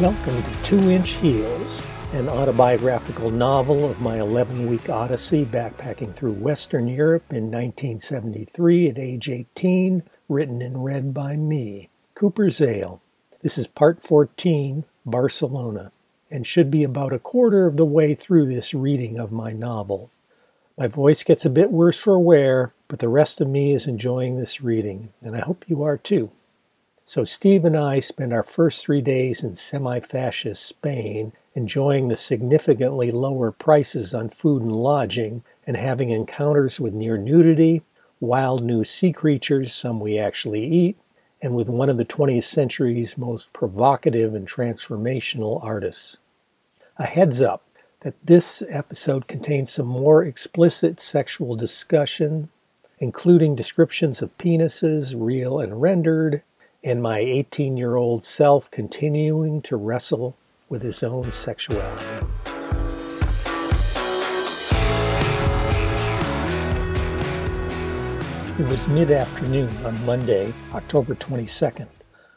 Welcome to Two Inch Heels, an autobiographical novel of my 11 week odyssey backpacking through Western Europe in 1973 at age 18, written and read by me, Cooper Zale. This is part 14, Barcelona, and should be about a quarter of the way through this reading of my novel. My voice gets a bit worse for wear, but the rest of me is enjoying this reading, and I hope you are too. So, Steve and I spent our first three days in semi fascist Spain enjoying the significantly lower prices on food and lodging and having encounters with near nudity, wild new sea creatures, some we actually eat, and with one of the 20th century's most provocative and transformational artists. A heads up that this episode contains some more explicit sexual discussion, including descriptions of penises, real and rendered, and my 18 year old self continuing to wrestle with his own sexuality. It was mid afternoon on Monday, October 22nd,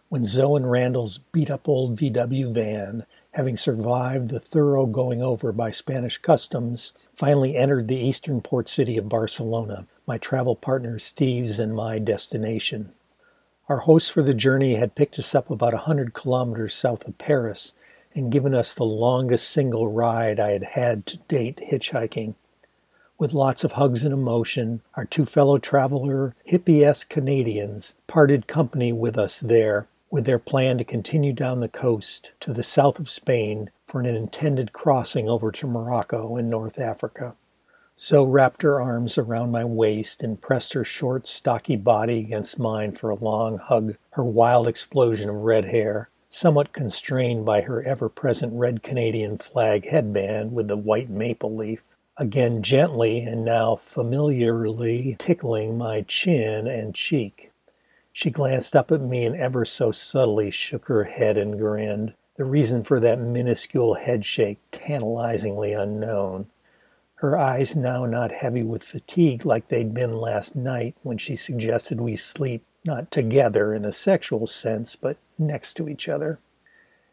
when Zoe and Randall's beat up old VW van, having survived the thorough going over by Spanish customs, finally entered the eastern port city of Barcelona, my travel partner Steve's and my destination. Our host for the journey had picked us up about a 100 kilometers south of Paris and given us the longest single ride I had had to date hitchhiking. With lots of hugs and emotion, our two fellow traveler, hippie Canadians parted company with us there with their plan to continue down the coast to the south of Spain for an intended crossing over to Morocco in North Africa. Zoe wrapped her arms around my waist and pressed her short, stocky body against mine for a long hug, her wild explosion of red hair, somewhat constrained by her ever present red Canadian flag headband with the white maple leaf, again gently and now familiarly tickling my chin and cheek. She glanced up at me and ever so subtly shook her head and grinned, the reason for that minuscule headshake tantalizingly unknown her eyes now not heavy with fatigue like they'd been last night when she suggested we sleep not together in a sexual sense, but next to each other.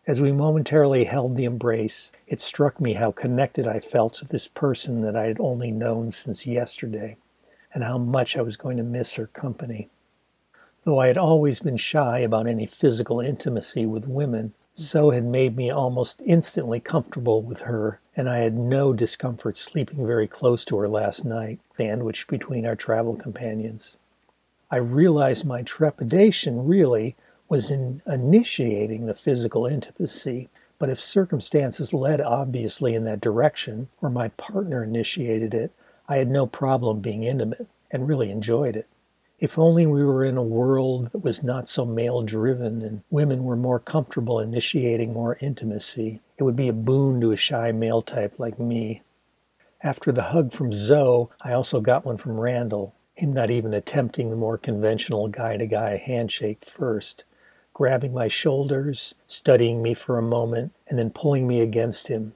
As we momentarily held the embrace, it struck me how connected I felt to this person that I had only known since yesterday, and how much I was going to miss her company. Though I had always been shy about any physical intimacy with women, Zoe had made me almost instantly comfortable with her, and I had no discomfort sleeping very close to her last night, sandwiched between our travel companions. I realized my trepidation really was in initiating the physical intimacy, but if circumstances led obviously in that direction, or my partner initiated it, I had no problem being intimate and really enjoyed it. If only we were in a world that was not so male driven and women were more comfortable initiating more intimacy, it would be a boon to a shy male type like me. After the hug from Zoe, I also got one from Randall, him not even attempting the more conventional guy to guy handshake first, grabbing my shoulders, studying me for a moment, and then pulling me against him.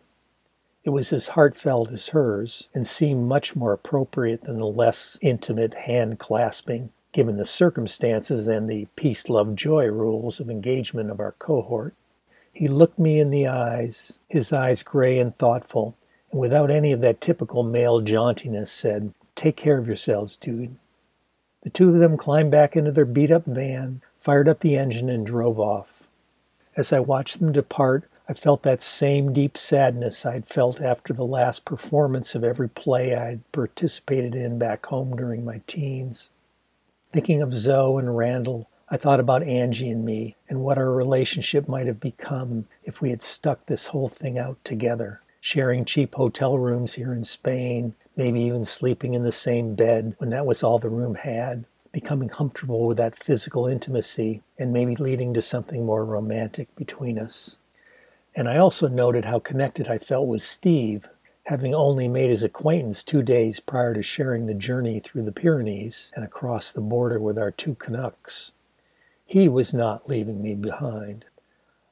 It was as heartfelt as hers, and seemed much more appropriate than the less intimate hand clasping, given the circumstances and the peace, love, joy rules of engagement of our cohort. He looked me in the eyes, his eyes gray and thoughtful, and without any of that typical male jauntiness said, Take care of yourselves, dude. The two of them climbed back into their beat up van, fired up the engine, and drove off. As I watched them depart, I felt that same deep sadness I'd felt after the last performance of every play I'd participated in back home during my teens. Thinking of Zoe and Randall, I thought about Angie and me and what our relationship might have become if we had stuck this whole thing out together, sharing cheap hotel rooms here in Spain, maybe even sleeping in the same bed when that was all the room had, becoming comfortable with that physical intimacy, and maybe leading to something more romantic between us. And I also noted how connected I felt with Steve, having only made his acquaintance two days prior to sharing the journey through the Pyrenees and across the border with our two Canucks. He was not leaving me behind.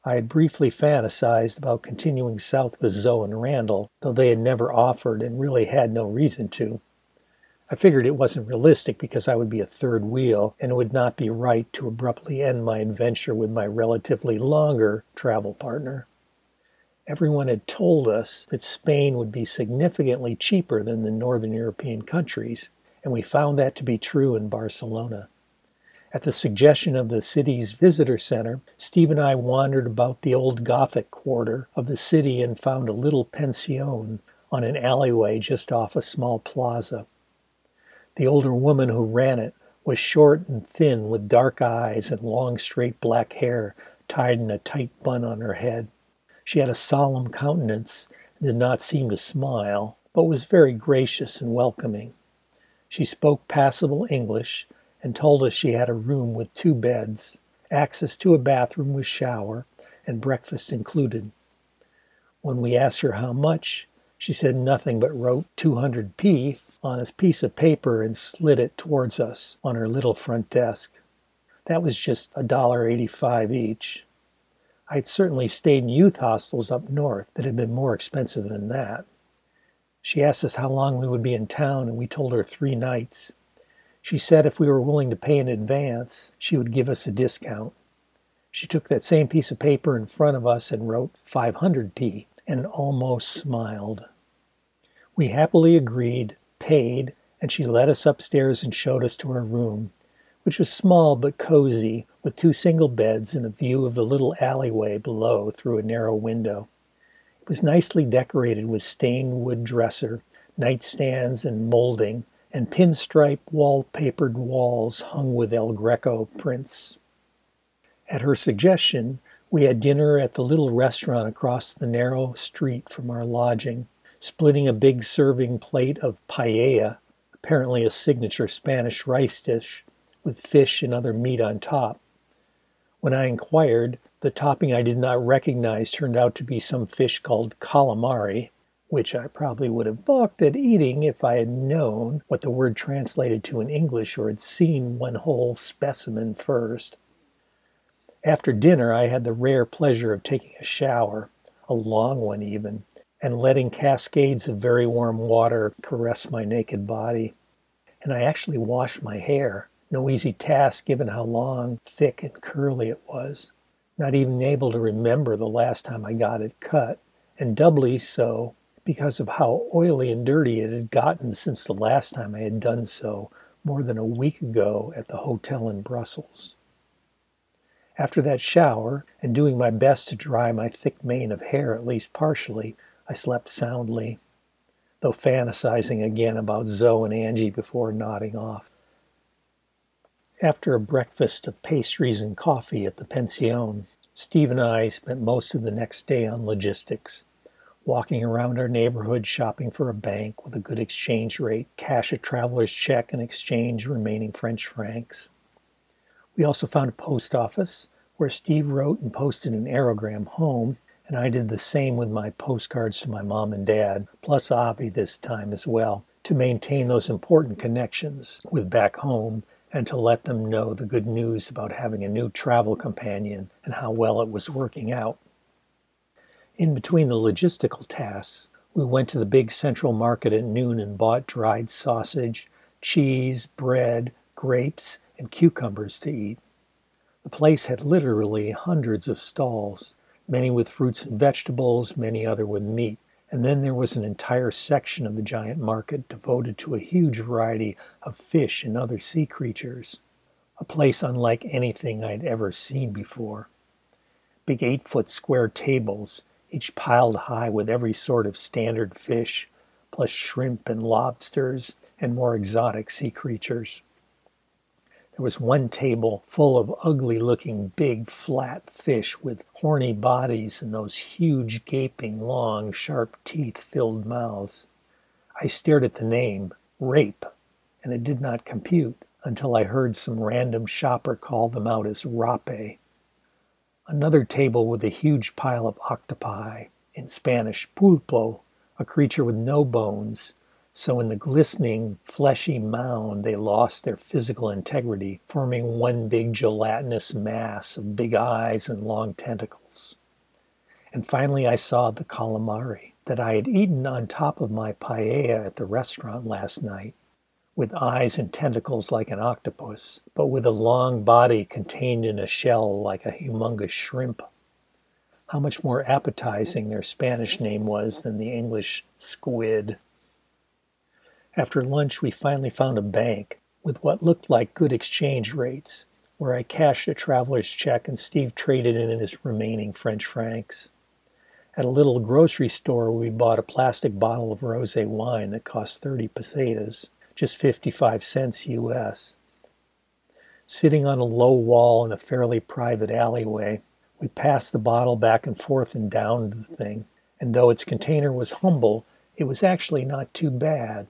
I had briefly fantasized about continuing south with Zoe and Randall, though they had never offered and really had no reason to. I figured it wasn't realistic because I would be a third wheel and it would not be right to abruptly end my adventure with my relatively longer travel partner. Everyone had told us that Spain would be significantly cheaper than the northern European countries, and we found that to be true in Barcelona. At the suggestion of the city's visitor center, Steve and I wandered about the old Gothic quarter of the city and found a little pension on an alleyway just off a small plaza. The older woman who ran it was short and thin with dark eyes and long straight black hair tied in a tight bun on her head. She had a solemn countenance did not seem to smile, but was very gracious and welcoming. She spoke passable English and told us she had a room with two beds, access to a bathroom with shower, and breakfast included. When we asked her how much, she said nothing but wrote 200p on a piece of paper and slid it towards us on her little front desk. That was just $1.85 each. I'd certainly stayed in youth hostels up north that had been more expensive than that. She asked us how long we would be in town, and we told her three nights. She said if we were willing to pay in advance, she would give us a discount. She took that same piece of paper in front of us and wrote 500p and almost smiled. We happily agreed, paid, and she led us upstairs and showed us to her room, which was small but cozy, with two single beds and a view of the little alleyway below through a narrow window. It was nicely decorated with stained wood dresser, nightstands, and molding, and pinstripe wallpapered walls hung with El Greco prints. At her suggestion, we had dinner at the little restaurant across the narrow street from our lodging, splitting a big serving plate of paella, apparently a signature Spanish rice dish, with fish and other meat on top. When I inquired, the topping I did not recognize turned out to be some fish called calamari, which I probably would have balked at eating if I had known what the word translated to in English or had seen one whole specimen first. After dinner, I had the rare pleasure of taking a shower, a long one even, and letting cascades of very warm water caress my naked body. And I actually washed my hair, no easy task given how long, thick, and curly it was. Not even able to remember the last time I got it cut, and doubly so because of how oily and dirty it had gotten since the last time I had done so more than a week ago at the hotel in Brussels. After that shower, and doing my best to dry my thick mane of hair at least partially, I slept soundly, though fantasizing again about Zoe and Angie before nodding off. After a breakfast of pastries and coffee at the pension, Steve and I spent most of the next day on logistics walking around our neighborhood shopping for a bank with a good exchange rate, cash a traveler's check, and exchange remaining French francs. We also found a post office where Steve wrote and posted an aerogram home, and I did the same with my postcards to my mom and dad, plus Avi this time as well, to maintain those important connections with back home and to let them know the good news about having a new travel companion and how well it was working out. In between the logistical tasks, we went to the big central market at noon and bought dried sausage, cheese, bread, grapes, and cucumbers to eat. The place had literally hundreds of stalls, many with fruits and vegetables, many other with meat. And then there was an entire section of the giant market devoted to a huge variety of fish and other sea creatures. A place unlike anything I'd ever seen before. Big eight foot square tables each piled high with every sort of standard fish, plus shrimp and lobsters and more exotic sea creatures. There was one table full of ugly looking big flat fish with horny bodies and those huge gaping long sharp teeth filled mouths. I stared at the name, rape, and it did not compute until I heard some random shopper call them out as rape. Another table with a huge pile of octopi, in Spanish pulpo, a creature with no bones, so in the glistening, fleshy mound they lost their physical integrity, forming one big gelatinous mass of big eyes and long tentacles. And finally I saw the calamari that I had eaten on top of my paella at the restaurant last night with eyes and tentacles like an octopus, but with a long body contained in a shell like a humongous shrimp. how much more appetizing their Spanish name was than the English squid. After lunch, we finally found a bank with what looked like good exchange rates, where I cashed a traveler's check and Steve traded in his remaining French francs. At a little grocery store, we bought a plastic bottle of rosé wine that cost 30 pesetas, just 55 cents US. Sitting on a low wall in a fairly private alleyway, we passed the bottle back and forth and downed the thing, and though its container was humble, it was actually not too bad.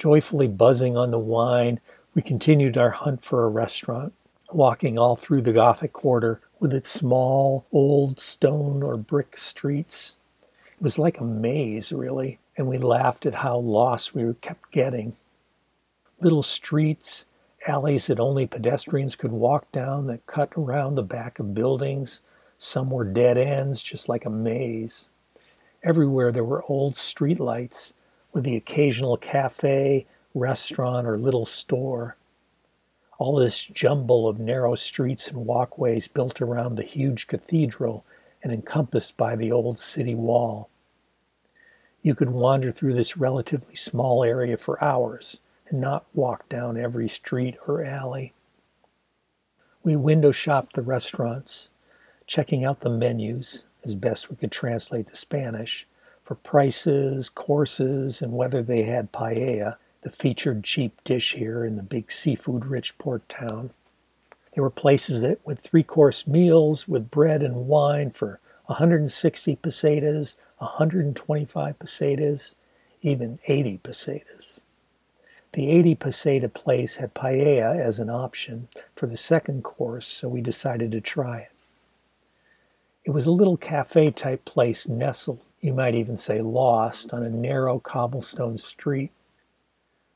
Joyfully buzzing on the wine, we continued our hunt for a restaurant, walking all through the Gothic Quarter with its small, old stone or brick streets. It was like a maze, really, and we laughed at how lost we kept getting. Little streets alleys that only pedestrians could walk down that cut around the back of buildings. Some were dead ends, just like a maze. Everywhere there were old street lights with the occasional cafe, restaurant, or little store. All this jumble of narrow streets and walkways built around the huge cathedral and encompassed by the old city wall. You could wander through this relatively small area for hours and not walk down every street or alley. We window shopped the restaurants, checking out the menus as best we could translate to Spanish for prices, courses, and whether they had paella, the featured cheap dish here in the big seafood rich port town. There were places that with three course meals with bread and wine for 160 pesetas, 125 pesetas, even 80 pesetas. The 80 peseta place had paella as an option for the second course, so we decided to try it. It was a little cafe type place nestled, you might even say lost, on a narrow cobblestone street.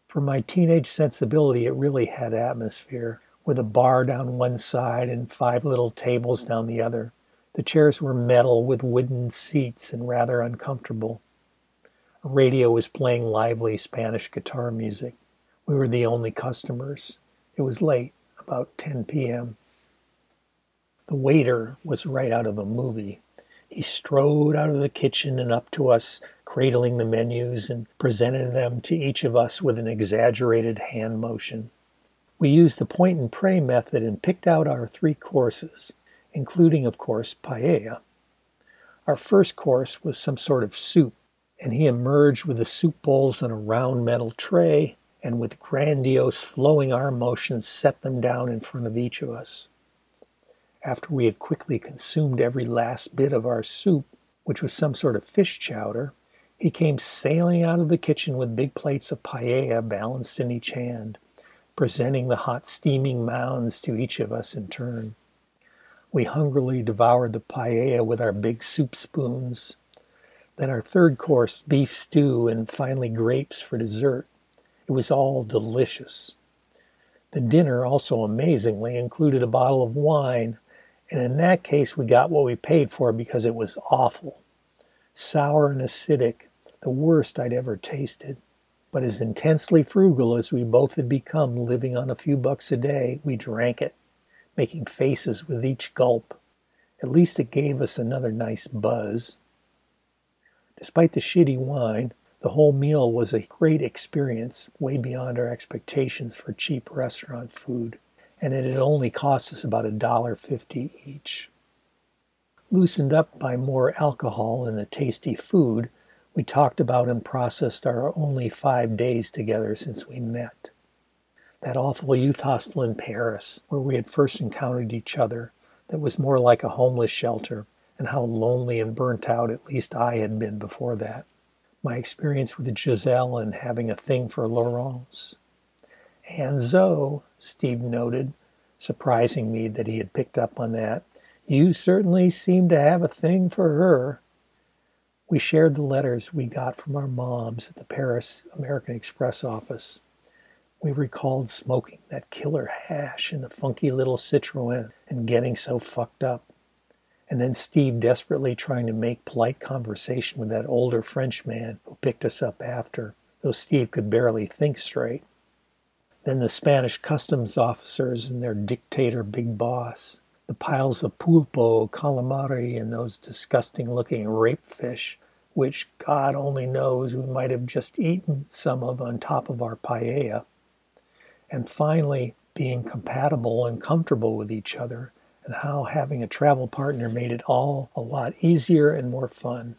For my teenage sensibility, it really had atmosphere, with a bar down one side and five little tables down the other. The chairs were metal with wooden seats and rather uncomfortable. A radio was playing lively Spanish guitar music. We were the only customers. It was late, about 10 p.m. The waiter was right out of a movie. He strode out of the kitchen and up to us, cradling the menus and presented them to each of us with an exaggerated hand motion. We used the point and pray method and picked out our three courses, including, of course, paella. Our first course was some sort of soup, and he emerged with the soup bowls on a round metal tray and with grandiose flowing arm motions set them down in front of each of us. After we had quickly consumed every last bit of our soup, which was some sort of fish chowder, he came sailing out of the kitchen with big plates of paella balanced in each hand, presenting the hot steaming mounds to each of us in turn. We hungrily devoured the paella with our big soup spoons. Then our third course, beef stew, and finally grapes for dessert. It was all delicious. The dinner also amazingly included a bottle of wine, and in that case we got what we paid for because it was awful. Sour and acidic, the worst I'd ever tasted. But as intensely frugal as we both had become living on a few bucks a day, we drank it, making faces with each gulp. At least it gave us another nice buzz. Despite the shitty wine, the whole meal was a great experience, way beyond our expectations for cheap restaurant food, and it had only cost us about a dollar fifty each. Loosened up by more alcohol and the tasty food, we talked about and processed our only five days together since we met. That awful youth hostel in Paris, where we had first encountered each other, that was more like a homeless shelter, and how lonely and burnt out at least I had been before that my experience with Giselle and having a thing for Laurence. And Zoe, Steve noted, surprising me that he had picked up on that. You certainly seem to have a thing for her. We shared the letters we got from our moms at the Paris American Express office. We recalled smoking that killer hash in the funky little Citroën and getting so fucked up and then Steve desperately trying to make polite conversation with that older French man who picked us up after, though Steve could barely think straight. Then the Spanish customs officers and their dictator big boss. The piles of pulpo, calamari, and those disgusting looking rape fish, which God only knows we might have just eaten some of on top of our paella. And finally, being compatible and comfortable with each other, and how having a travel partner made it all a lot easier and more fun.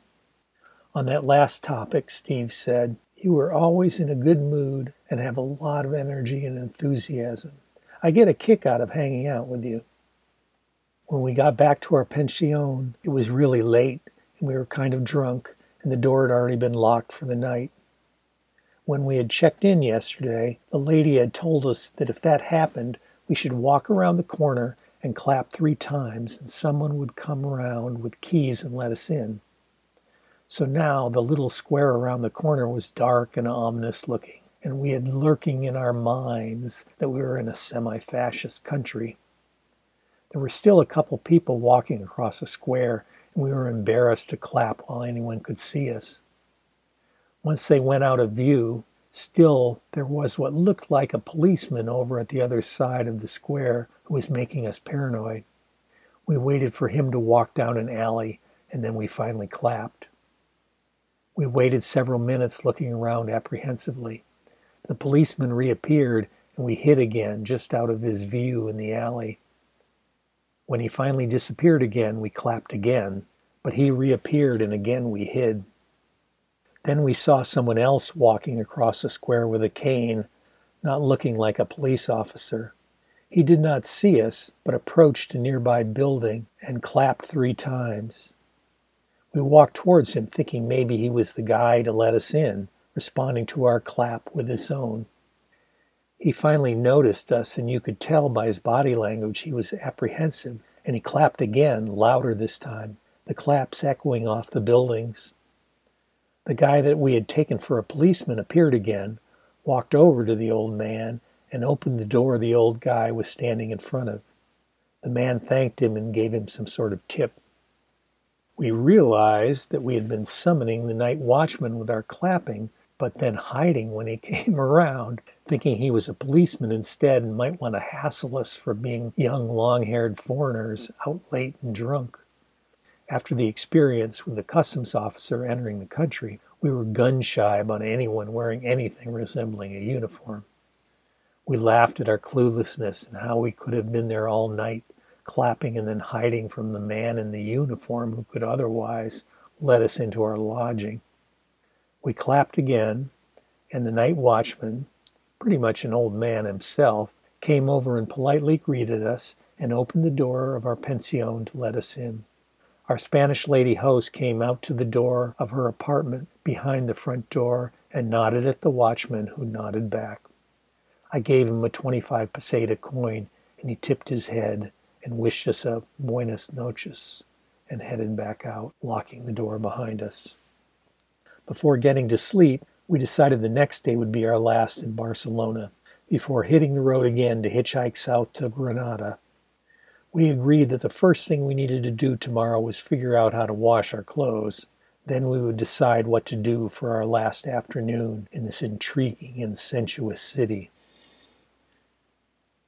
On that last topic, Steve said, You are always in a good mood and have a lot of energy and enthusiasm. I get a kick out of hanging out with you. When we got back to our pension, it was really late and we were kind of drunk, and the door had already been locked for the night. When we had checked in yesterday, the lady had told us that if that happened, we should walk around the corner and clap three times, and someone would come around with keys and let us in. So now the little square around the corner was dark and ominous looking, and we had lurking in our minds that we were in a semi fascist country. There were still a couple people walking across the square, and we were embarrassed to clap while anyone could see us. Once they went out of view, still there was what looked like a policeman over at the other side of the square who was making us paranoid. We waited for him to walk down an alley, and then we finally clapped. We waited several minutes looking around apprehensively. The policeman reappeared, and we hid again just out of his view in the alley. When he finally disappeared again, we clapped again, but he reappeared and again we hid. Then we saw someone else walking across the square with a cane, not looking like a police officer. He did not see us, but approached a nearby building and clapped three times. We walked towards him, thinking maybe he was the guy to let us in, responding to our clap with his own. He finally noticed us, and you could tell by his body language he was apprehensive, and he clapped again, louder this time, the claps echoing off the buildings. The guy that we had taken for a policeman appeared again, walked over to the old man, and opened the door the old guy was standing in front of. The man thanked him and gave him some sort of tip. We realized that we had been summoning the night watchman with our clapping, but then hiding when he came around, thinking he was a policeman instead and might want to hassle us for being young, long haired foreigners out late and drunk. After the experience with the customs officer entering the country, we were gun shy about anyone wearing anything resembling a uniform. We laughed at our cluelessness and how we could have been there all night clapping and then hiding from the man in the uniform who could otherwise let us into our lodging. We clapped again, and the night watchman, pretty much an old man himself, came over and politely greeted us and opened the door of our pension to let us in. Our Spanish lady host came out to the door of her apartment behind the front door and nodded at the watchman, who nodded back. I gave him a 25 peseta coin, and he tipped his head and wished us a buenas noches and headed back out, locking the door behind us. Before getting to sleep, we decided the next day would be our last in Barcelona, before hitting the road again to hitchhike south to Granada. We agreed that the first thing we needed to do tomorrow was figure out how to wash our clothes. Then we would decide what to do for our last afternoon in this intriguing and sensuous city.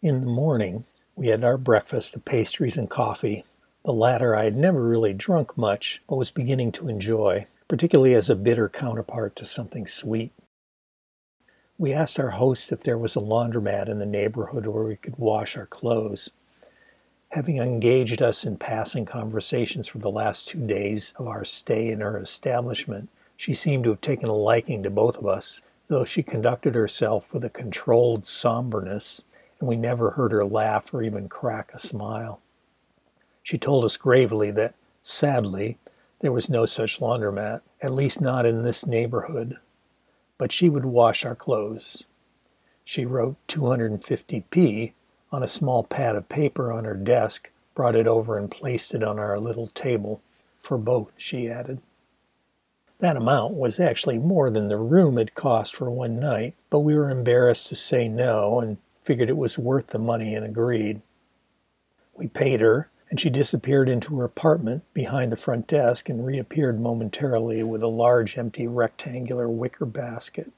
In the morning, we had our breakfast of pastries and coffee. The latter I had never really drunk much, but was beginning to enjoy, particularly as a bitter counterpart to something sweet. We asked our host if there was a laundromat in the neighborhood where we could wash our clothes. Having engaged us in passing conversations for the last two days of our stay in her establishment, she seemed to have taken a liking to both of us, though she conducted herself with a controlled somberness and we never heard her laugh or even crack a smile. She told us gravely that, sadly, there was no such laundromat, at least not in this neighborhood, but she would wash our clothes. She wrote 250p on a small pad of paper on her desk, brought it over and placed it on our little table. For both, she added. That amount was actually more than the room had cost for one night, but we were embarrassed to say no and figured it was worth the money and agreed. We paid her, and she disappeared into her apartment behind the front desk and reappeared momentarily with a large empty rectangular wicker basket.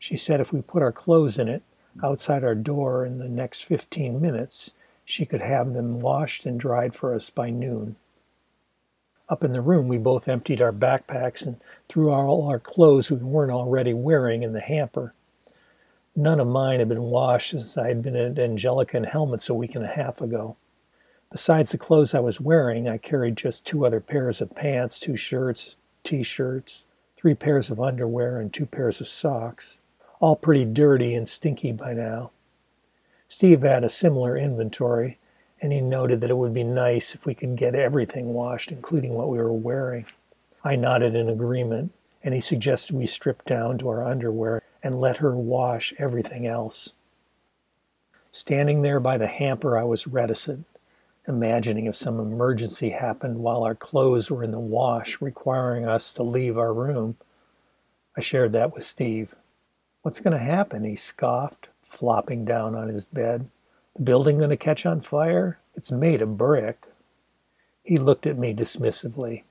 She said if we put our clothes in it outside our door in the next 15 minutes, she could have them washed and dried for us by noon. Up in the room, we both emptied our backpacks and threw all our clothes we weren't already wearing in the hamper. None of mine had been washed since I had been at Angelica and Helmut's a week and a half ago. Besides the clothes I was wearing, I carried just two other pairs of pants, two shirts, t shirts, three pairs of underwear, and two pairs of socks, all pretty dirty and stinky by now. Steve had a similar inventory, and he noted that it would be nice if we could get everything washed, including what we were wearing. I nodded in agreement, and he suggested we strip down to our underwear and let her wash everything else. Standing there by the hamper, I was reticent imagining if some emergency happened while our clothes were in the wash, requiring us to leave our room. I shared that with Steve. What's going to happen? He scoffed, flopping down on his bed. The building going to catch on fire? It's made of brick. He looked at me dismissively.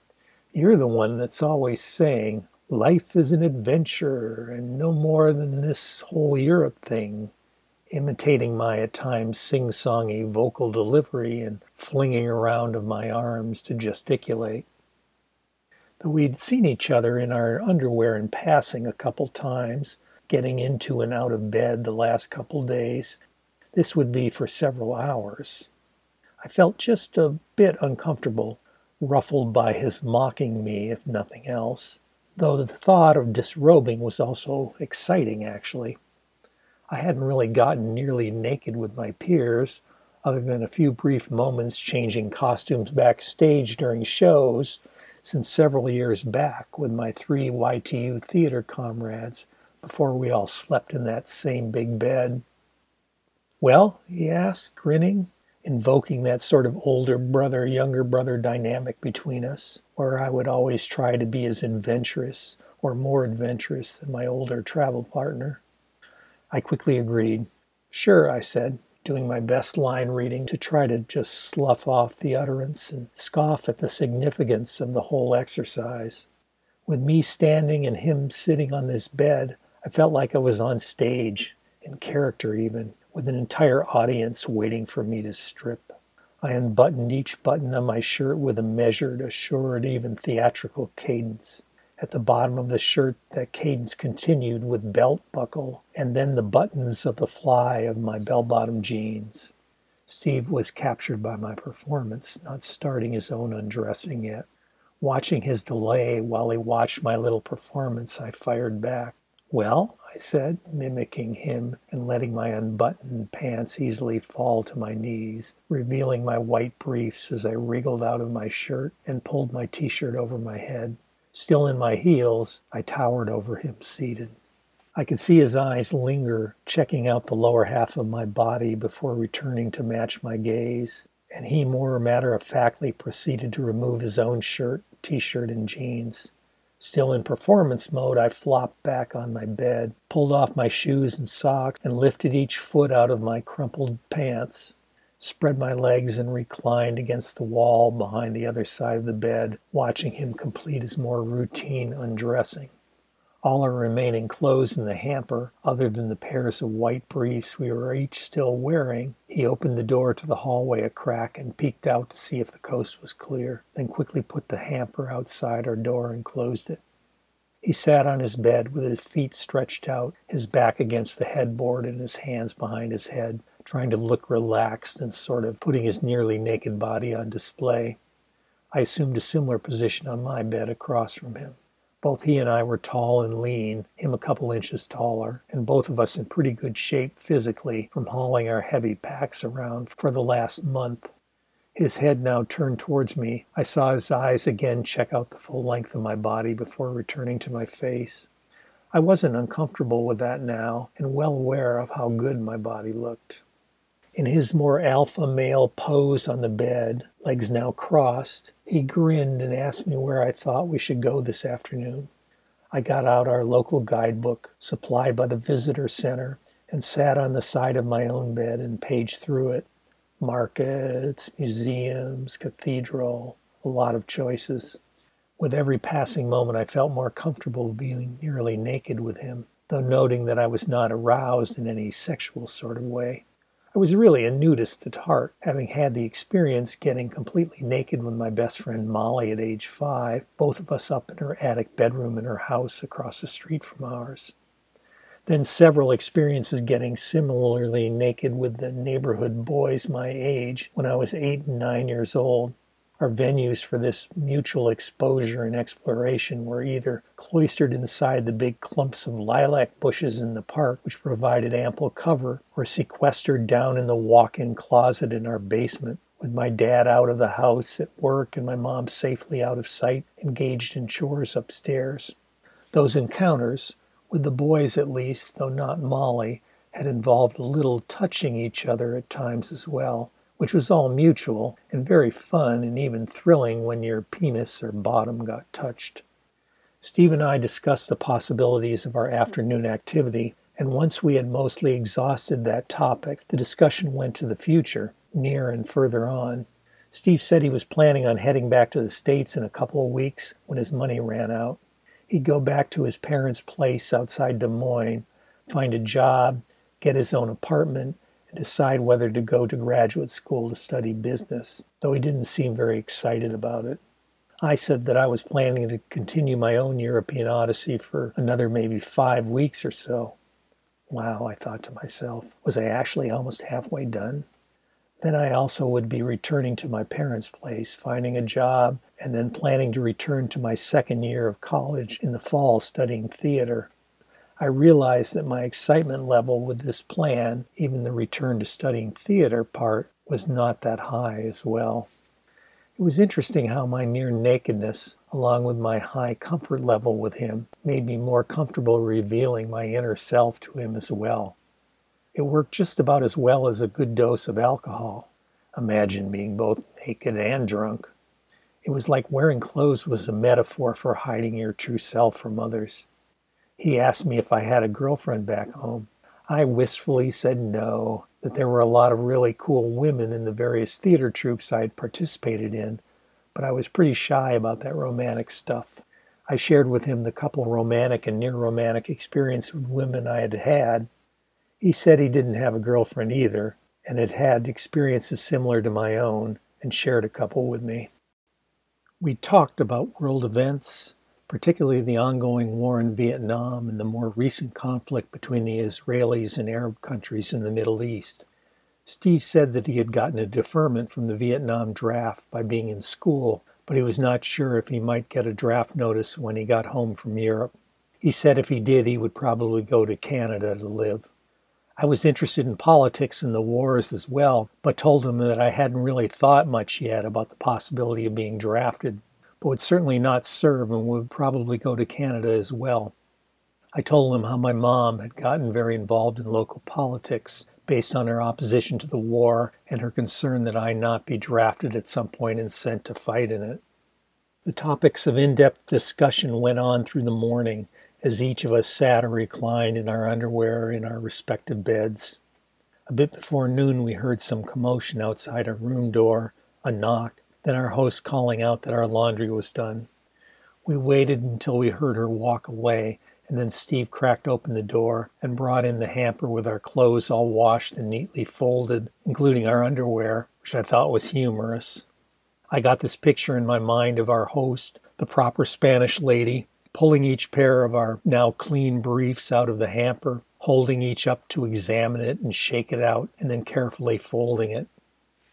You're the one that's always saying, life is an adventure and no more than this whole Europe thing imitating my at times sing songy vocal delivery and flinging around of my arms to gesticulate. Though we'd seen each other in our underwear in passing a couple times, getting into and out of bed the last couple days, this would be for several hours. I felt just a bit uncomfortable, ruffled by his mocking me, if nothing else, though the thought of disrobing was also exciting, actually. I hadn't really gotten nearly naked with my peers, other than a few brief moments changing costumes backstage during shows, since several years back with my three YTU theater comrades before we all slept in that same big bed. Well, he asked, grinning, invoking that sort of older brother younger brother dynamic between us, where I would always try to be as adventurous or more adventurous than my older travel partner. I quickly agreed. Sure, I said, doing my best line reading to try to just slough off the utterance and scoff at the significance of the whole exercise. With me standing and him sitting on this bed, I felt like I was on stage, in character even, with an entire audience waiting for me to strip. I unbuttoned each button on my shirt with a measured, assured, even theatrical cadence. At the bottom of the shirt, that cadence continued with belt buckle and then the buttons of the fly of my bell bottom jeans. Steve was captured by my performance, not starting his own undressing yet. Watching his delay while he watched my little performance, I fired back. Well, I said, mimicking him and letting my unbuttoned pants easily fall to my knees, revealing my white briefs as I wriggled out of my shirt and pulled my t shirt over my head. Still in my heels, I towered over him, seated. I could see his eyes linger, checking out the lower half of my body before returning to match my gaze, and he more matter of factly proceeded to remove his own shirt, t shirt, and jeans. Still in performance mode, I flopped back on my bed, pulled off my shoes and socks, and lifted each foot out of my crumpled pants spread my legs and reclined against the wall behind the other side of the bed, watching him complete his more routine undressing. All our remaining clothes in the hamper, other than the pairs of white briefs we were each still wearing, he opened the door to the hallway a crack and peeked out to see if the coast was clear, then quickly put the hamper outside our door and closed it. He sat on his bed with his feet stretched out, his back against the headboard and his hands behind his head, trying to look relaxed and sort of putting his nearly naked body on display. I assumed a similar position on my bed across from him. Both he and I were tall and lean, him a couple inches taller, and both of us in pretty good shape physically from hauling our heavy packs around for the last month. His head now turned towards me. I saw his eyes again check out the full length of my body before returning to my face. I wasn't uncomfortable with that now, and well aware of how good my body looked. In his more alpha male pose on the bed, legs now crossed, he grinned and asked me where I thought we should go this afternoon. I got out our local guidebook, supplied by the visitor center, and sat on the side of my own bed and paged through it. Markets, museums, cathedral, a lot of choices. With every passing moment, I felt more comfortable being nearly naked with him, though noting that I was not aroused in any sexual sort of way. I was really a nudist at heart, having had the experience getting completely naked with my best friend Molly at age five, both of us up in her attic bedroom in her house across the street from ours. Then several experiences getting similarly naked with the neighborhood boys my age when I was eight and nine years old, our venues for this mutual exposure and exploration were either cloistered inside the big clumps of lilac bushes in the park, which provided ample cover, or sequestered down in the walk in closet in our basement, with my dad out of the house at work and my mom safely out of sight, engaged in chores upstairs. Those encounters, with the boys at least, though not Molly, had involved a little touching each other at times as well which was all mutual and very fun and even thrilling when your penis or bottom got touched. Steve and I discussed the possibilities of our afternoon activity, and once we had mostly exhausted that topic, the discussion went to the future, near and further on. Steve said he was planning on heading back to the States in a couple of weeks when his money ran out. He'd go back to his parents' place outside Des Moines, find a job, get his own apartment, decide whether to go to graduate school to study business, though he didn't seem very excited about it. I said that I was planning to continue my own European odyssey for another maybe five weeks or so. Wow, I thought to myself, was I actually almost halfway done? Then I also would be returning to my parents' place, finding a job, and then planning to return to my second year of college in the fall studying theater. I realized that my excitement level with this plan, even the return to studying theater part, was not that high as well. It was interesting how my near nakedness, along with my high comfort level with him, made me more comfortable revealing my inner self to him as well. It worked just about as well as a good dose of alcohol. Imagine being both naked and drunk. It was like wearing clothes was a metaphor for hiding your true self from others. He asked me if I had a girlfriend back home. I wistfully said no, that there were a lot of really cool women in the various theater troupes I had participated in, but I was pretty shy about that romantic stuff. I shared with him the couple romantic and near romantic experience with women I had had. He said he didn't have a girlfriend either, and had had experiences similar to my own, and shared a couple with me. We talked about world events, particularly the ongoing war in Vietnam and the more recent conflict between the Israelis and Arab countries in the Middle East. Steve said that he had gotten a deferment from the Vietnam draft by being in school, but he was not sure if he might get a draft notice when he got home from Europe. He said if he did, he would probably go to Canada to live. I was interested in politics and the wars as well, but told him that I hadn't really thought much yet about the possibility of being drafted but would certainly not serve and would probably go to Canada as well. I told him how my mom had gotten very involved in local politics based on her opposition to the war and her concern that I not be drafted at some point and sent to fight in it. The topics of in depth discussion went on through the morning as each of us sat or reclined in our underwear in our respective beds. A bit before noon, we heard some commotion outside our room door, a knock, then our host calling out that our laundry was done. We waited until we heard her walk away, and then Steve cracked open the door and brought in the hamper with our clothes all washed and neatly folded, including our underwear, which I thought was humorous. I got this picture in my mind of our host, the proper Spanish lady, pulling each pair of our now clean briefs out of the hamper, holding each up to examine it and shake it out, and then carefully folding it.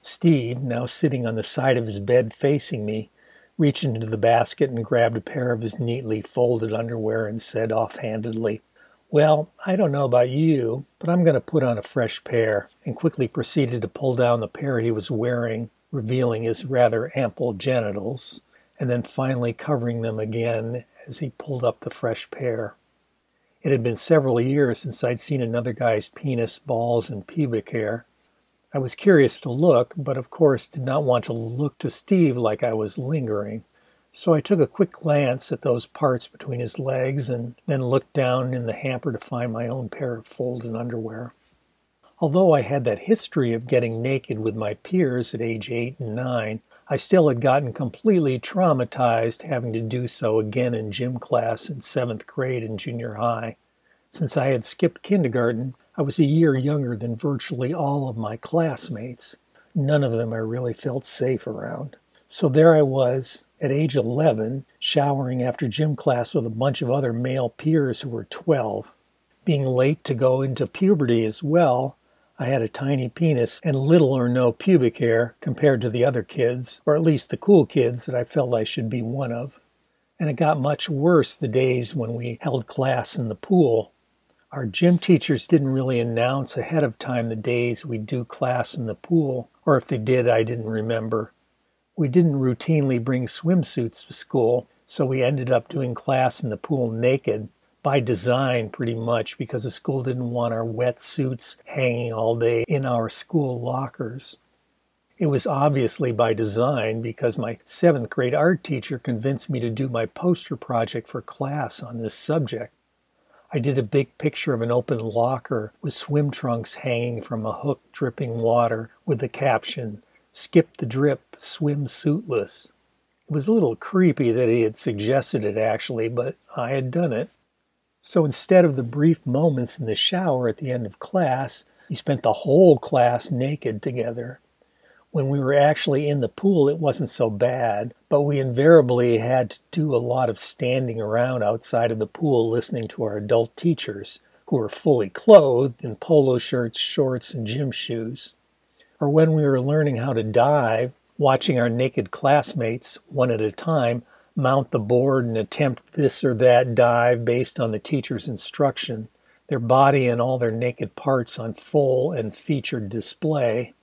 Steve, now sitting on the side of his bed facing me, reached into the basket and grabbed a pair of his neatly folded underwear and said offhandedly, Well, I don't know about you, but I'm going to put on a fresh pair, and quickly proceeded to pull down the pair he was wearing, revealing his rather ample genitals, and then finally covering them again as he pulled up the fresh pair. It had been several years since I'd seen another guy's penis, balls, and pubic hair, I was curious to look, but of course did not want to look to Steve like I was lingering. So I took a quick glance at those parts between his legs and then looked down in the hamper to find my own pair of folded underwear. Although I had that history of getting naked with my peers at age eight and nine, I still had gotten completely traumatized having to do so again in gym class in seventh grade and junior high. Since I had skipped kindergarten, I was a year younger than virtually all of my classmates. None of them I really felt safe around. So there I was, at age 11, showering after gym class with a bunch of other male peers who were 12. Being late to go into puberty as well, I had a tiny penis and little or no pubic hair compared to the other kids, or at least the cool kids that I felt I should be one of. And it got much worse the days when we held class in the pool. Our gym teachers didn't really announce ahead of time the days we'd do class in the pool, or if they did, I didn't remember. We didn't routinely bring swimsuits to school, so we ended up doing class in the pool naked by design pretty much because the school didn't want our wetsuits hanging all day in our school lockers. It was obviously by design because my seventh grade art teacher convinced me to do my poster project for class on this subject. I did a big picture of an open locker with swim trunks hanging from a hook dripping water with the caption, Skip the drip, swim suitless. It was a little creepy that he had suggested it actually, but I had done it. So instead of the brief moments in the shower at the end of class, we spent the whole class naked together. When we were actually in the pool, it wasn't so bad, but we invariably had to do a lot of standing around outside of the pool listening to our adult teachers, who were fully clothed in polo shirts, shorts, and gym shoes. Or when we were learning how to dive, watching our naked classmates, one at a time, mount the board and attempt this or that dive based on the teacher's instruction, their body and all their naked parts on full and featured display.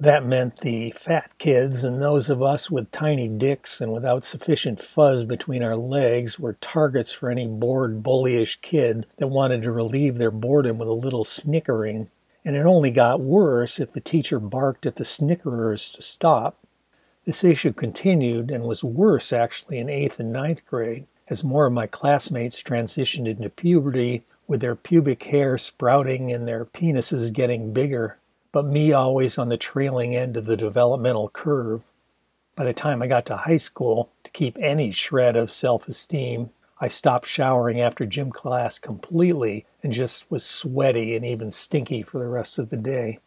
That meant the fat kids and those of us with tiny dicks and without sufficient fuzz between our legs were targets for any bored, bullyish kid that wanted to relieve their boredom with a little snickering. And it only got worse if the teacher barked at the snickerers to stop. This issue continued and was worse actually in eighth and ninth grade as more of my classmates transitioned into puberty with their pubic hair sprouting and their penises getting bigger, but me always on the trailing end of the developmental curve. By the time I got to high school, to keep any shred of self esteem, I stopped showering after gym class completely and just was sweaty and even stinky for the rest of the day.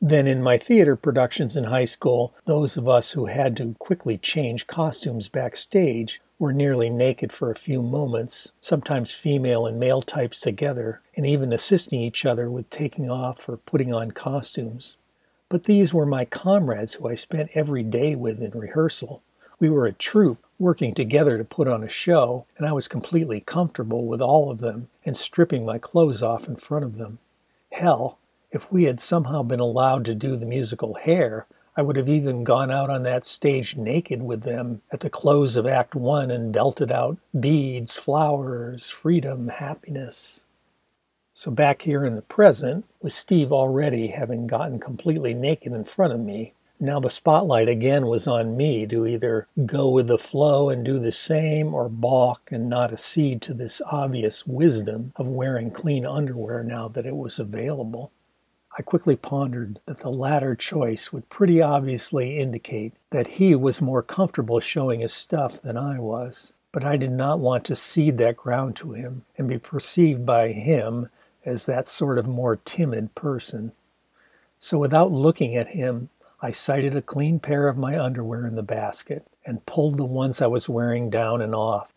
Then, in my theater productions in high school, those of us who had to quickly change costumes backstage were nearly naked for a few moments, sometimes female and male types together, and even assisting each other with taking off or putting on costumes. But these were my comrades who I spent every day with in rehearsal. We were a troupe working together to put on a show, and I was completely comfortable with all of them and stripping my clothes off in front of them. Hell, if we had somehow been allowed to do the musical Hair, I would have even gone out on that stage naked with them at the close of Act One and belted out beads, flowers, freedom, happiness. So, back here in the present, with Steve already having gotten completely naked in front of me, now the spotlight again was on me to either go with the flow and do the same or balk and not accede to this obvious wisdom of wearing clean underwear now that it was available. I quickly pondered that the latter choice would pretty obviously indicate that he was more comfortable showing his stuff than I was. But I did not want to cede that ground to him and be perceived by him as that sort of more timid person. So without looking at him, I sighted a clean pair of my underwear in the basket and pulled the ones I was wearing down and off.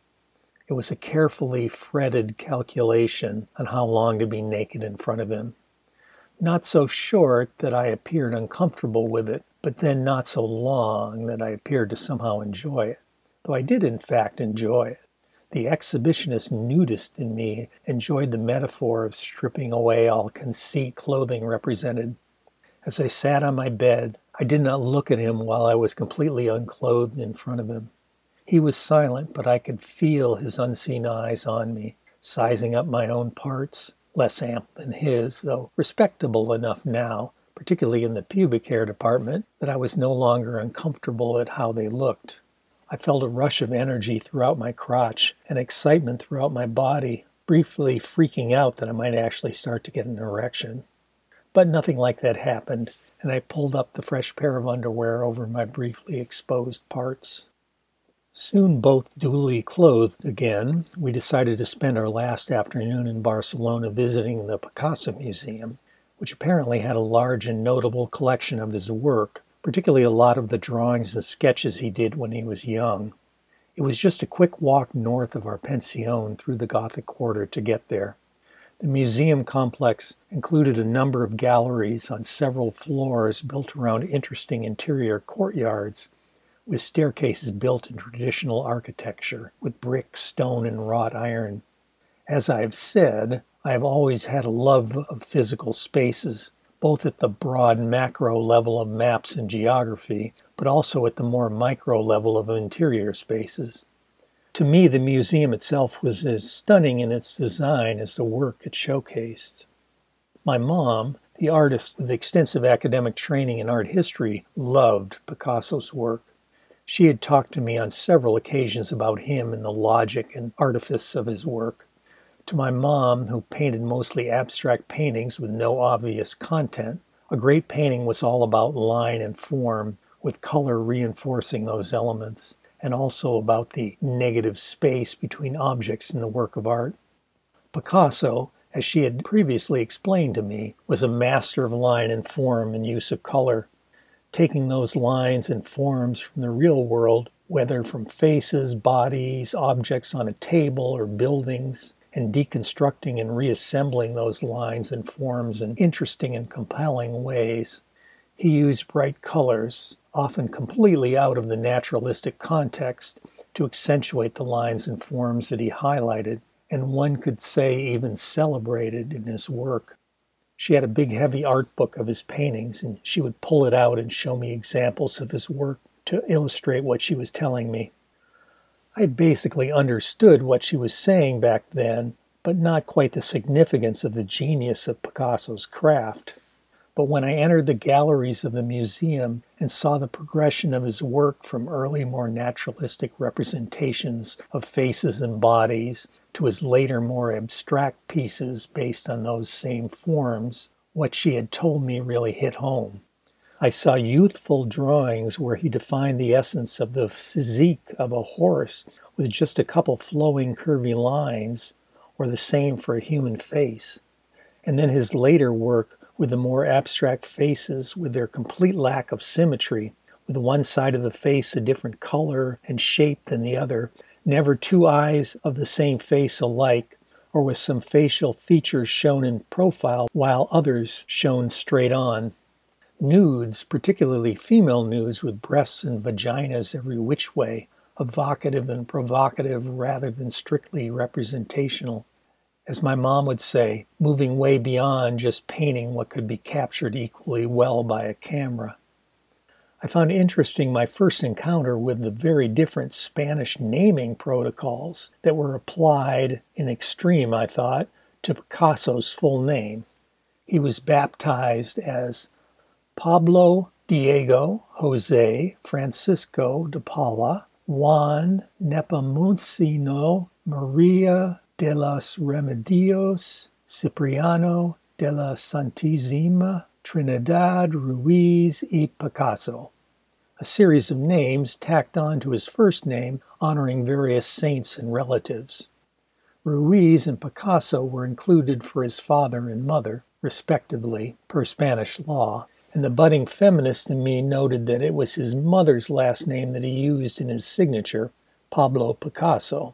It was a carefully fretted calculation on how long to be naked in front of him. Not so short that I appeared uncomfortable with it, but then not so long that I appeared to somehow enjoy it, though I did in fact enjoy it. The exhibitionist nudist in me enjoyed the metaphor of stripping away all conceit clothing represented. As I sat on my bed, I did not look at him while I was completely unclothed in front of him. He was silent, but I could feel his unseen eyes on me, sizing up my own parts, less amp than his, though respectable enough now, particularly in the pubic hair department, that I was no longer uncomfortable at how they looked. I felt a rush of energy throughout my crotch and excitement throughout my body, briefly freaking out that I might actually start to get an erection. But nothing like that happened, and I pulled up the fresh pair of underwear over my briefly exposed parts. Soon both duly clothed again, we decided to spend our last afternoon in Barcelona visiting the Picasso Museum, which apparently had a large and notable collection of his work, particularly a lot of the drawings and sketches he did when he was young. It was just a quick walk north of our pension through the Gothic quarter to get there. The museum complex included a number of galleries on several floors built around interesting interior courtyards with staircases built in traditional architecture with brick, stone, and wrought iron. As I've said, I have always had a love of physical spaces, both at the broad macro level of maps and geography, but also at the more micro level of interior spaces. To me, the museum itself was as stunning in its design as the work it showcased. My mom, the artist with extensive academic training in art history, loved Picasso's work. She had talked to me on several occasions about him and the logic and artifice of his work. To my mom, who painted mostly abstract paintings with no obvious content, a great painting was all about line and form, with color reinforcing those elements, and also about the negative space between objects in the work of art. Picasso, as she had previously explained to me, was a master of line and form and use of color taking those lines and forms from the real world, whether from faces, bodies, objects on a table, or buildings, and deconstructing and reassembling those lines and forms in interesting and compelling ways. He used bright colors, often completely out of the naturalistic context, to accentuate the lines and forms that he highlighted, and one could say even celebrated in his work. She had a big, heavy art book of his paintings, and she would pull it out and show me examples of his work to illustrate what she was telling me. I basically understood what she was saying back then, but not quite the significance of the genius of Picasso's craft. But when I entered the galleries of the museum and saw the progression of his work from early, more naturalistic representations of faces and bodies to his later, more abstract pieces based on those same forms, what she had told me really hit home. I saw youthful drawings where he defined the essence of the physique of a horse with just a couple flowing curvy lines, or the same for a human face. And then his later work with the more abstract faces with their complete lack of symmetry, with one side of the face a different color and shape than the other, never two eyes of the same face alike, or with some facial features shown in profile while others shown straight on. Nudes, particularly female nudes with breasts and vaginas every which way, evocative and provocative rather than strictly representational as my mom would say, moving way beyond just painting what could be captured equally well by a camera. I found interesting my first encounter with the very different Spanish naming protocols that were applied in extreme, I thought, to Picasso's full name. He was baptized as Pablo Diego Jose Francisco de Paula Juan Nepomuceno Maria de los Remedios Cipriano de la Santísima Trinidad Ruiz y Picasso, a series of names tacked on to his first name honoring various saints and relatives. Ruiz and Picasso were included for his father and mother, respectively, per Spanish law, and the budding feminist in me noted that it was his mother's last name that he used in his signature, Pablo Picasso.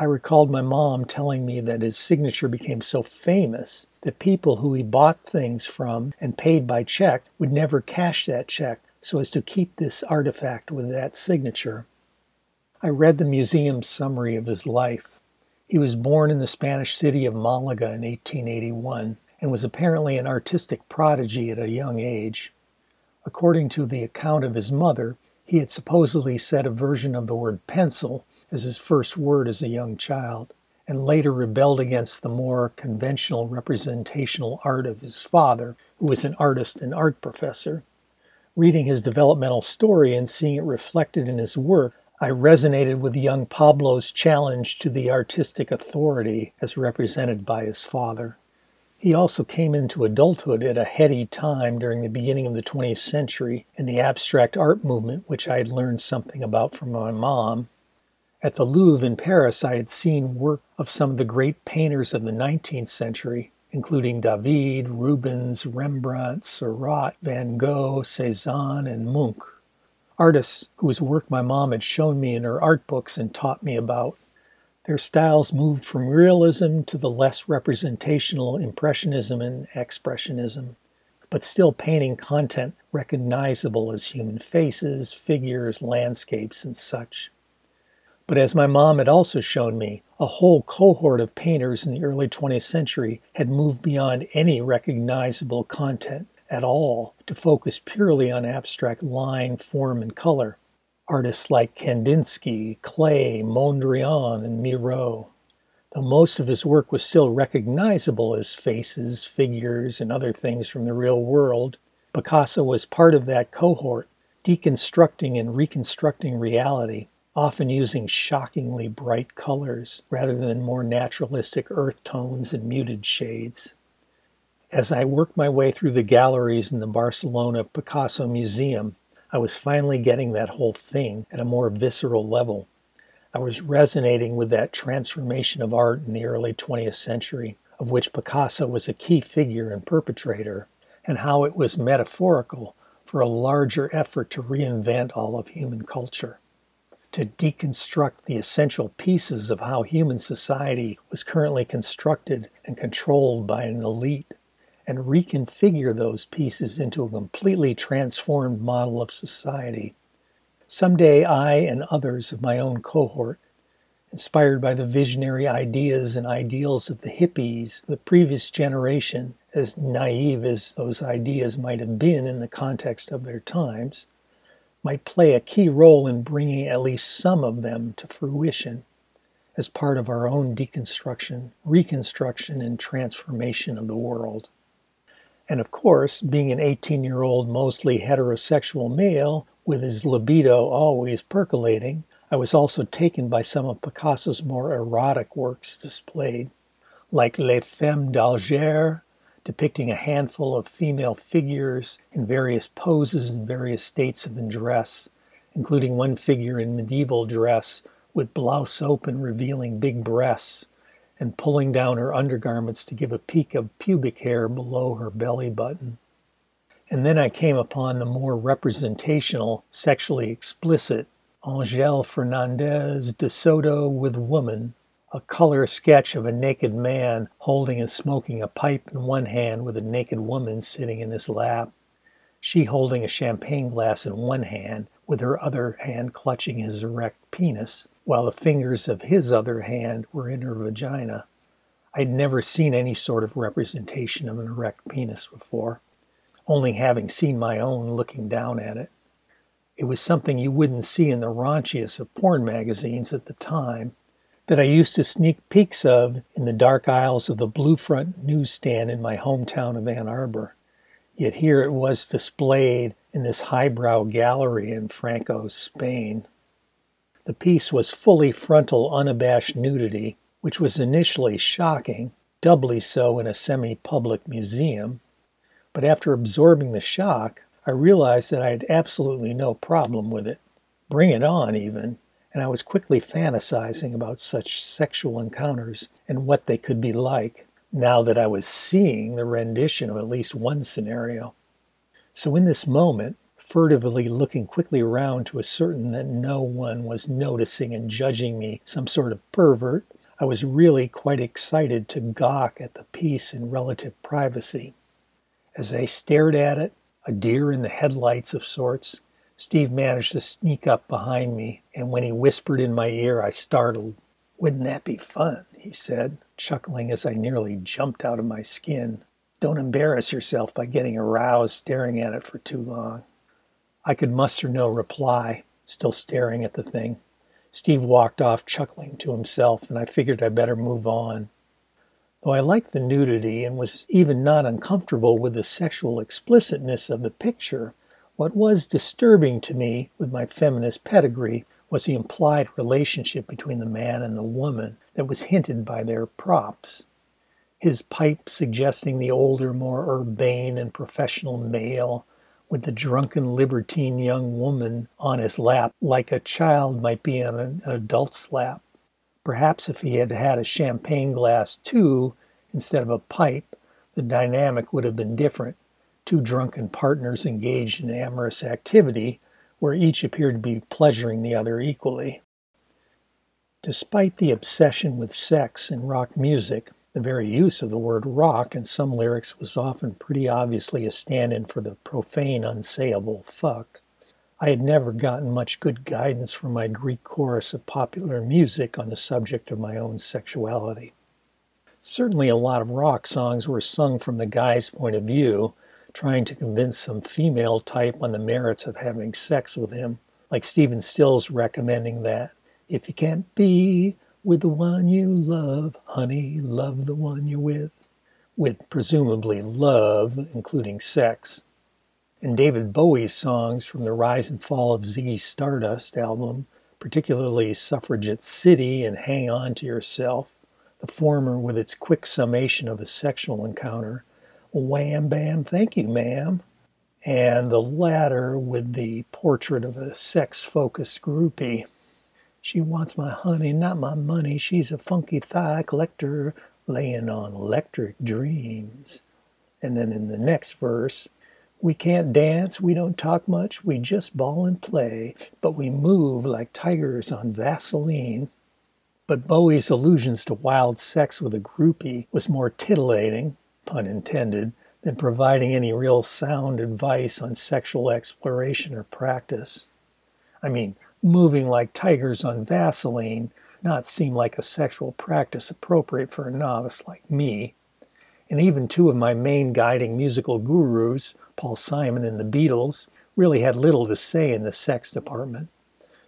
I recalled my mom telling me that his signature became so famous that people who he bought things from and paid by check would never cash that check so as to keep this artifact with that signature. I read the museum's summary of his life. He was born in the Spanish city of Malaga in 1881 and was apparently an artistic prodigy at a young age. According to the account of his mother, he had supposedly said a version of the word pencil as his first word as a young child, and later rebelled against the more conventional representational art of his father, who was an artist and art professor. Reading his developmental story and seeing it reflected in his work, I resonated with young Pablo's challenge to the artistic authority as represented by his father. He also came into adulthood at a heady time during the beginning of the 20th century in the abstract art movement, which I had learned something about from my mom, At the Louvre in Paris, I had seen work of some of the great painters of the 19th century, including David, Rubens, Rembrandt, Seurat, Van Gogh, Cezanne, and Munch. Artists whose work my mom had shown me in her art books and taught me about. Their styles moved from realism to the less representational Impressionism and Expressionism, but still painting content recognizable as human faces, figures, landscapes, and such. But as my mom had also shown me, a whole cohort of painters in the early 20th century had moved beyond any recognizable content at all to focus purely on abstract line, form, and color. Artists like Kandinsky, Klee, Mondrian, and Miro. Though most of his work was still recognizable as faces, figures, and other things from the real world, Picasso was part of that cohort, deconstructing and reconstructing reality often using shockingly bright colors rather than more naturalistic earth tones and muted shades. As I worked my way through the galleries in the Barcelona Picasso Museum, I was finally getting that whole thing at a more visceral level. I was resonating with that transformation of art in the early 20th century, of which Picasso was a key figure and perpetrator, and how it was metaphorical for a larger effort to reinvent all of human culture to deconstruct the essential pieces of how human society was currently constructed and controlled by an elite, and reconfigure those pieces into a completely transformed model of society. Someday I and others of my own cohort, inspired by the visionary ideas and ideals of the hippies, the previous generation, as naive as those ideas might have been in the context of their times, might play a key role in bringing at least some of them to fruition as part of our own deconstruction, reconstruction, and transformation of the world. And of course, being an 18 year old, mostly heterosexual male with his libido always percolating, I was also taken by some of Picasso's more erotic works displayed, like Les Femmes d'Alger depicting a handful of female figures in various poses and various states of undress, including one figure in medieval dress with blouse open revealing big breasts and pulling down her undergarments to give a peek of pubic hair below her belly button. And then I came upon the more representational, sexually explicit Angel Fernandez de Soto with Woman a color sketch of a naked man holding and smoking a pipe in one hand with a naked woman sitting in his lap. She holding a champagne glass in one hand, with her other hand clutching his erect penis, while the fingers of his other hand were in her vagina. I'd never seen any sort of representation of an erect penis before, only having seen my own looking down at it. It was something you wouldn't see in the raunchiest of porn magazines at the time, that I used to sneak peeks of in the dark aisles of the Blue Front newsstand in my hometown of Ann Arbor. Yet here it was displayed in this highbrow gallery in Franco, Spain. The piece was fully frontal, unabashed nudity, which was initially shocking, doubly so in a semi public museum. But after absorbing the shock, I realized that I had absolutely no problem with it. Bring it on, even and I was quickly fantasizing about such sexual encounters and what they could be like now that I was seeing the rendition of at least one scenario. So, in this moment, furtively looking quickly around to ascertain that no one was noticing and judging me some sort of pervert, I was really quite excited to gawk at the piece in relative privacy. As I stared at it, a deer in the headlights of sorts, Steve managed to sneak up behind me, and when he whispered in my ear, I startled. Wouldn't that be fun? he said, chuckling as I nearly jumped out of my skin. Don't embarrass yourself by getting aroused staring at it for too long. I could muster no reply, still staring at the thing. Steve walked off chuckling to himself, and I figured I'd better move on. Though I liked the nudity and was even not uncomfortable with the sexual explicitness of the picture, what was disturbing to me with my feminist pedigree was the implied relationship between the man and the woman that was hinted by their props. His pipe suggesting the older, more urbane and professional male, with the drunken libertine young woman on his lap like a child might be on an adult's lap. Perhaps if he had had a champagne glass too, instead of a pipe, the dynamic would have been different. Two drunken partners engaged in amorous activity, where each appeared to be pleasuring the other equally. Despite the obsession with sex in rock music, the very use of the word rock in some lyrics was often pretty obviously a stand in for the profane, unsayable fuck. I had never gotten much good guidance from my Greek chorus of popular music on the subject of my own sexuality. Certainly, a lot of rock songs were sung from the guy's point of view, trying to convince some female type on the merits of having sex with him, like Stephen Stills recommending that if you can't be with the one you love, honey, love the one you're with, with presumably love, including sex. And David Bowie's songs from the Rise and Fall of Ziggy Stardust album, particularly Suffragette City and Hang On to Yourself, the former with its quick summation of a sexual encounter, Wham Bam, thank you, ma'am, and the latter with the portrait of a sex focused groupie. She wants my honey, not my money. She's a funky thigh collector laying on electric dreams. And then in the next verse, we can't dance, we don't talk much, we just ball and play, but we move like tigers on Vaseline. But Bowie's allusions to wild sex with a groupie was more titillating, pun intended, than providing any real sound advice on sexual exploration or practice. I mean, moving like tigers on Vaseline not seem like a sexual practice appropriate for a novice like me. And even two of my main guiding musical gurus Paul Simon and the Beatles, really had little to say in the sex department.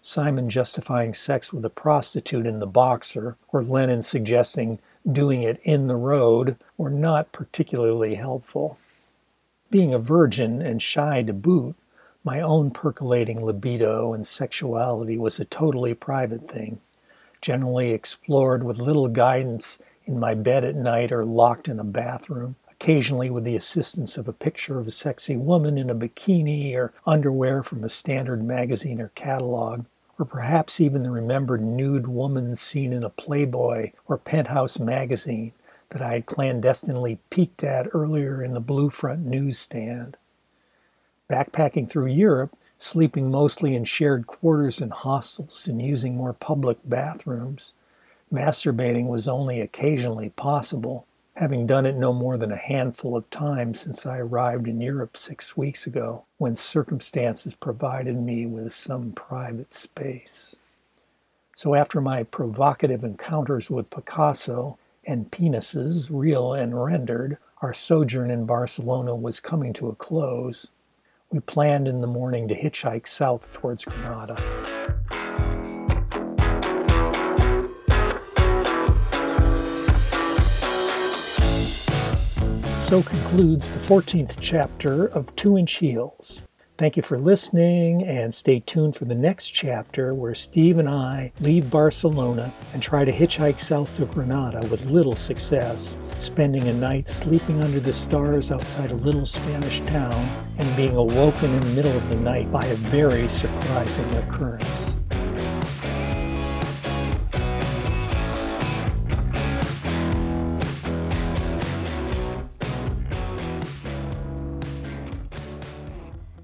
Simon justifying sex with a prostitute in the boxer, or Lennon suggesting doing it in the road, were not particularly helpful. Being a virgin and shy to boot, my own percolating libido and sexuality was a totally private thing, generally explored with little guidance in my bed at night or locked in a bathroom occasionally with the assistance of a picture of a sexy woman in a bikini or underwear from a standard magazine or catalog, or perhaps even the remembered nude woman seen in a Playboy or Penthouse magazine that I had clandestinely peeked at earlier in the Blue Front newsstand. Backpacking through Europe, sleeping mostly in shared quarters and hostels and using more public bathrooms, masturbating was only occasionally possible having done it no more than a handful of times since I arrived in Europe six weeks ago, when circumstances provided me with some private space. So, after my provocative encounters with Picasso and penises, real and rendered, our sojourn in Barcelona was coming to a close. We planned in the morning to hitchhike south towards Granada. So concludes the 14th chapter of Two Inch Heels. Thank you for listening and stay tuned for the next chapter where Steve and I leave Barcelona and try to hitchhike south to Granada with little success, spending a night sleeping under the stars outside a little Spanish town and being awoken in the middle of the night by a very surprising occurrence.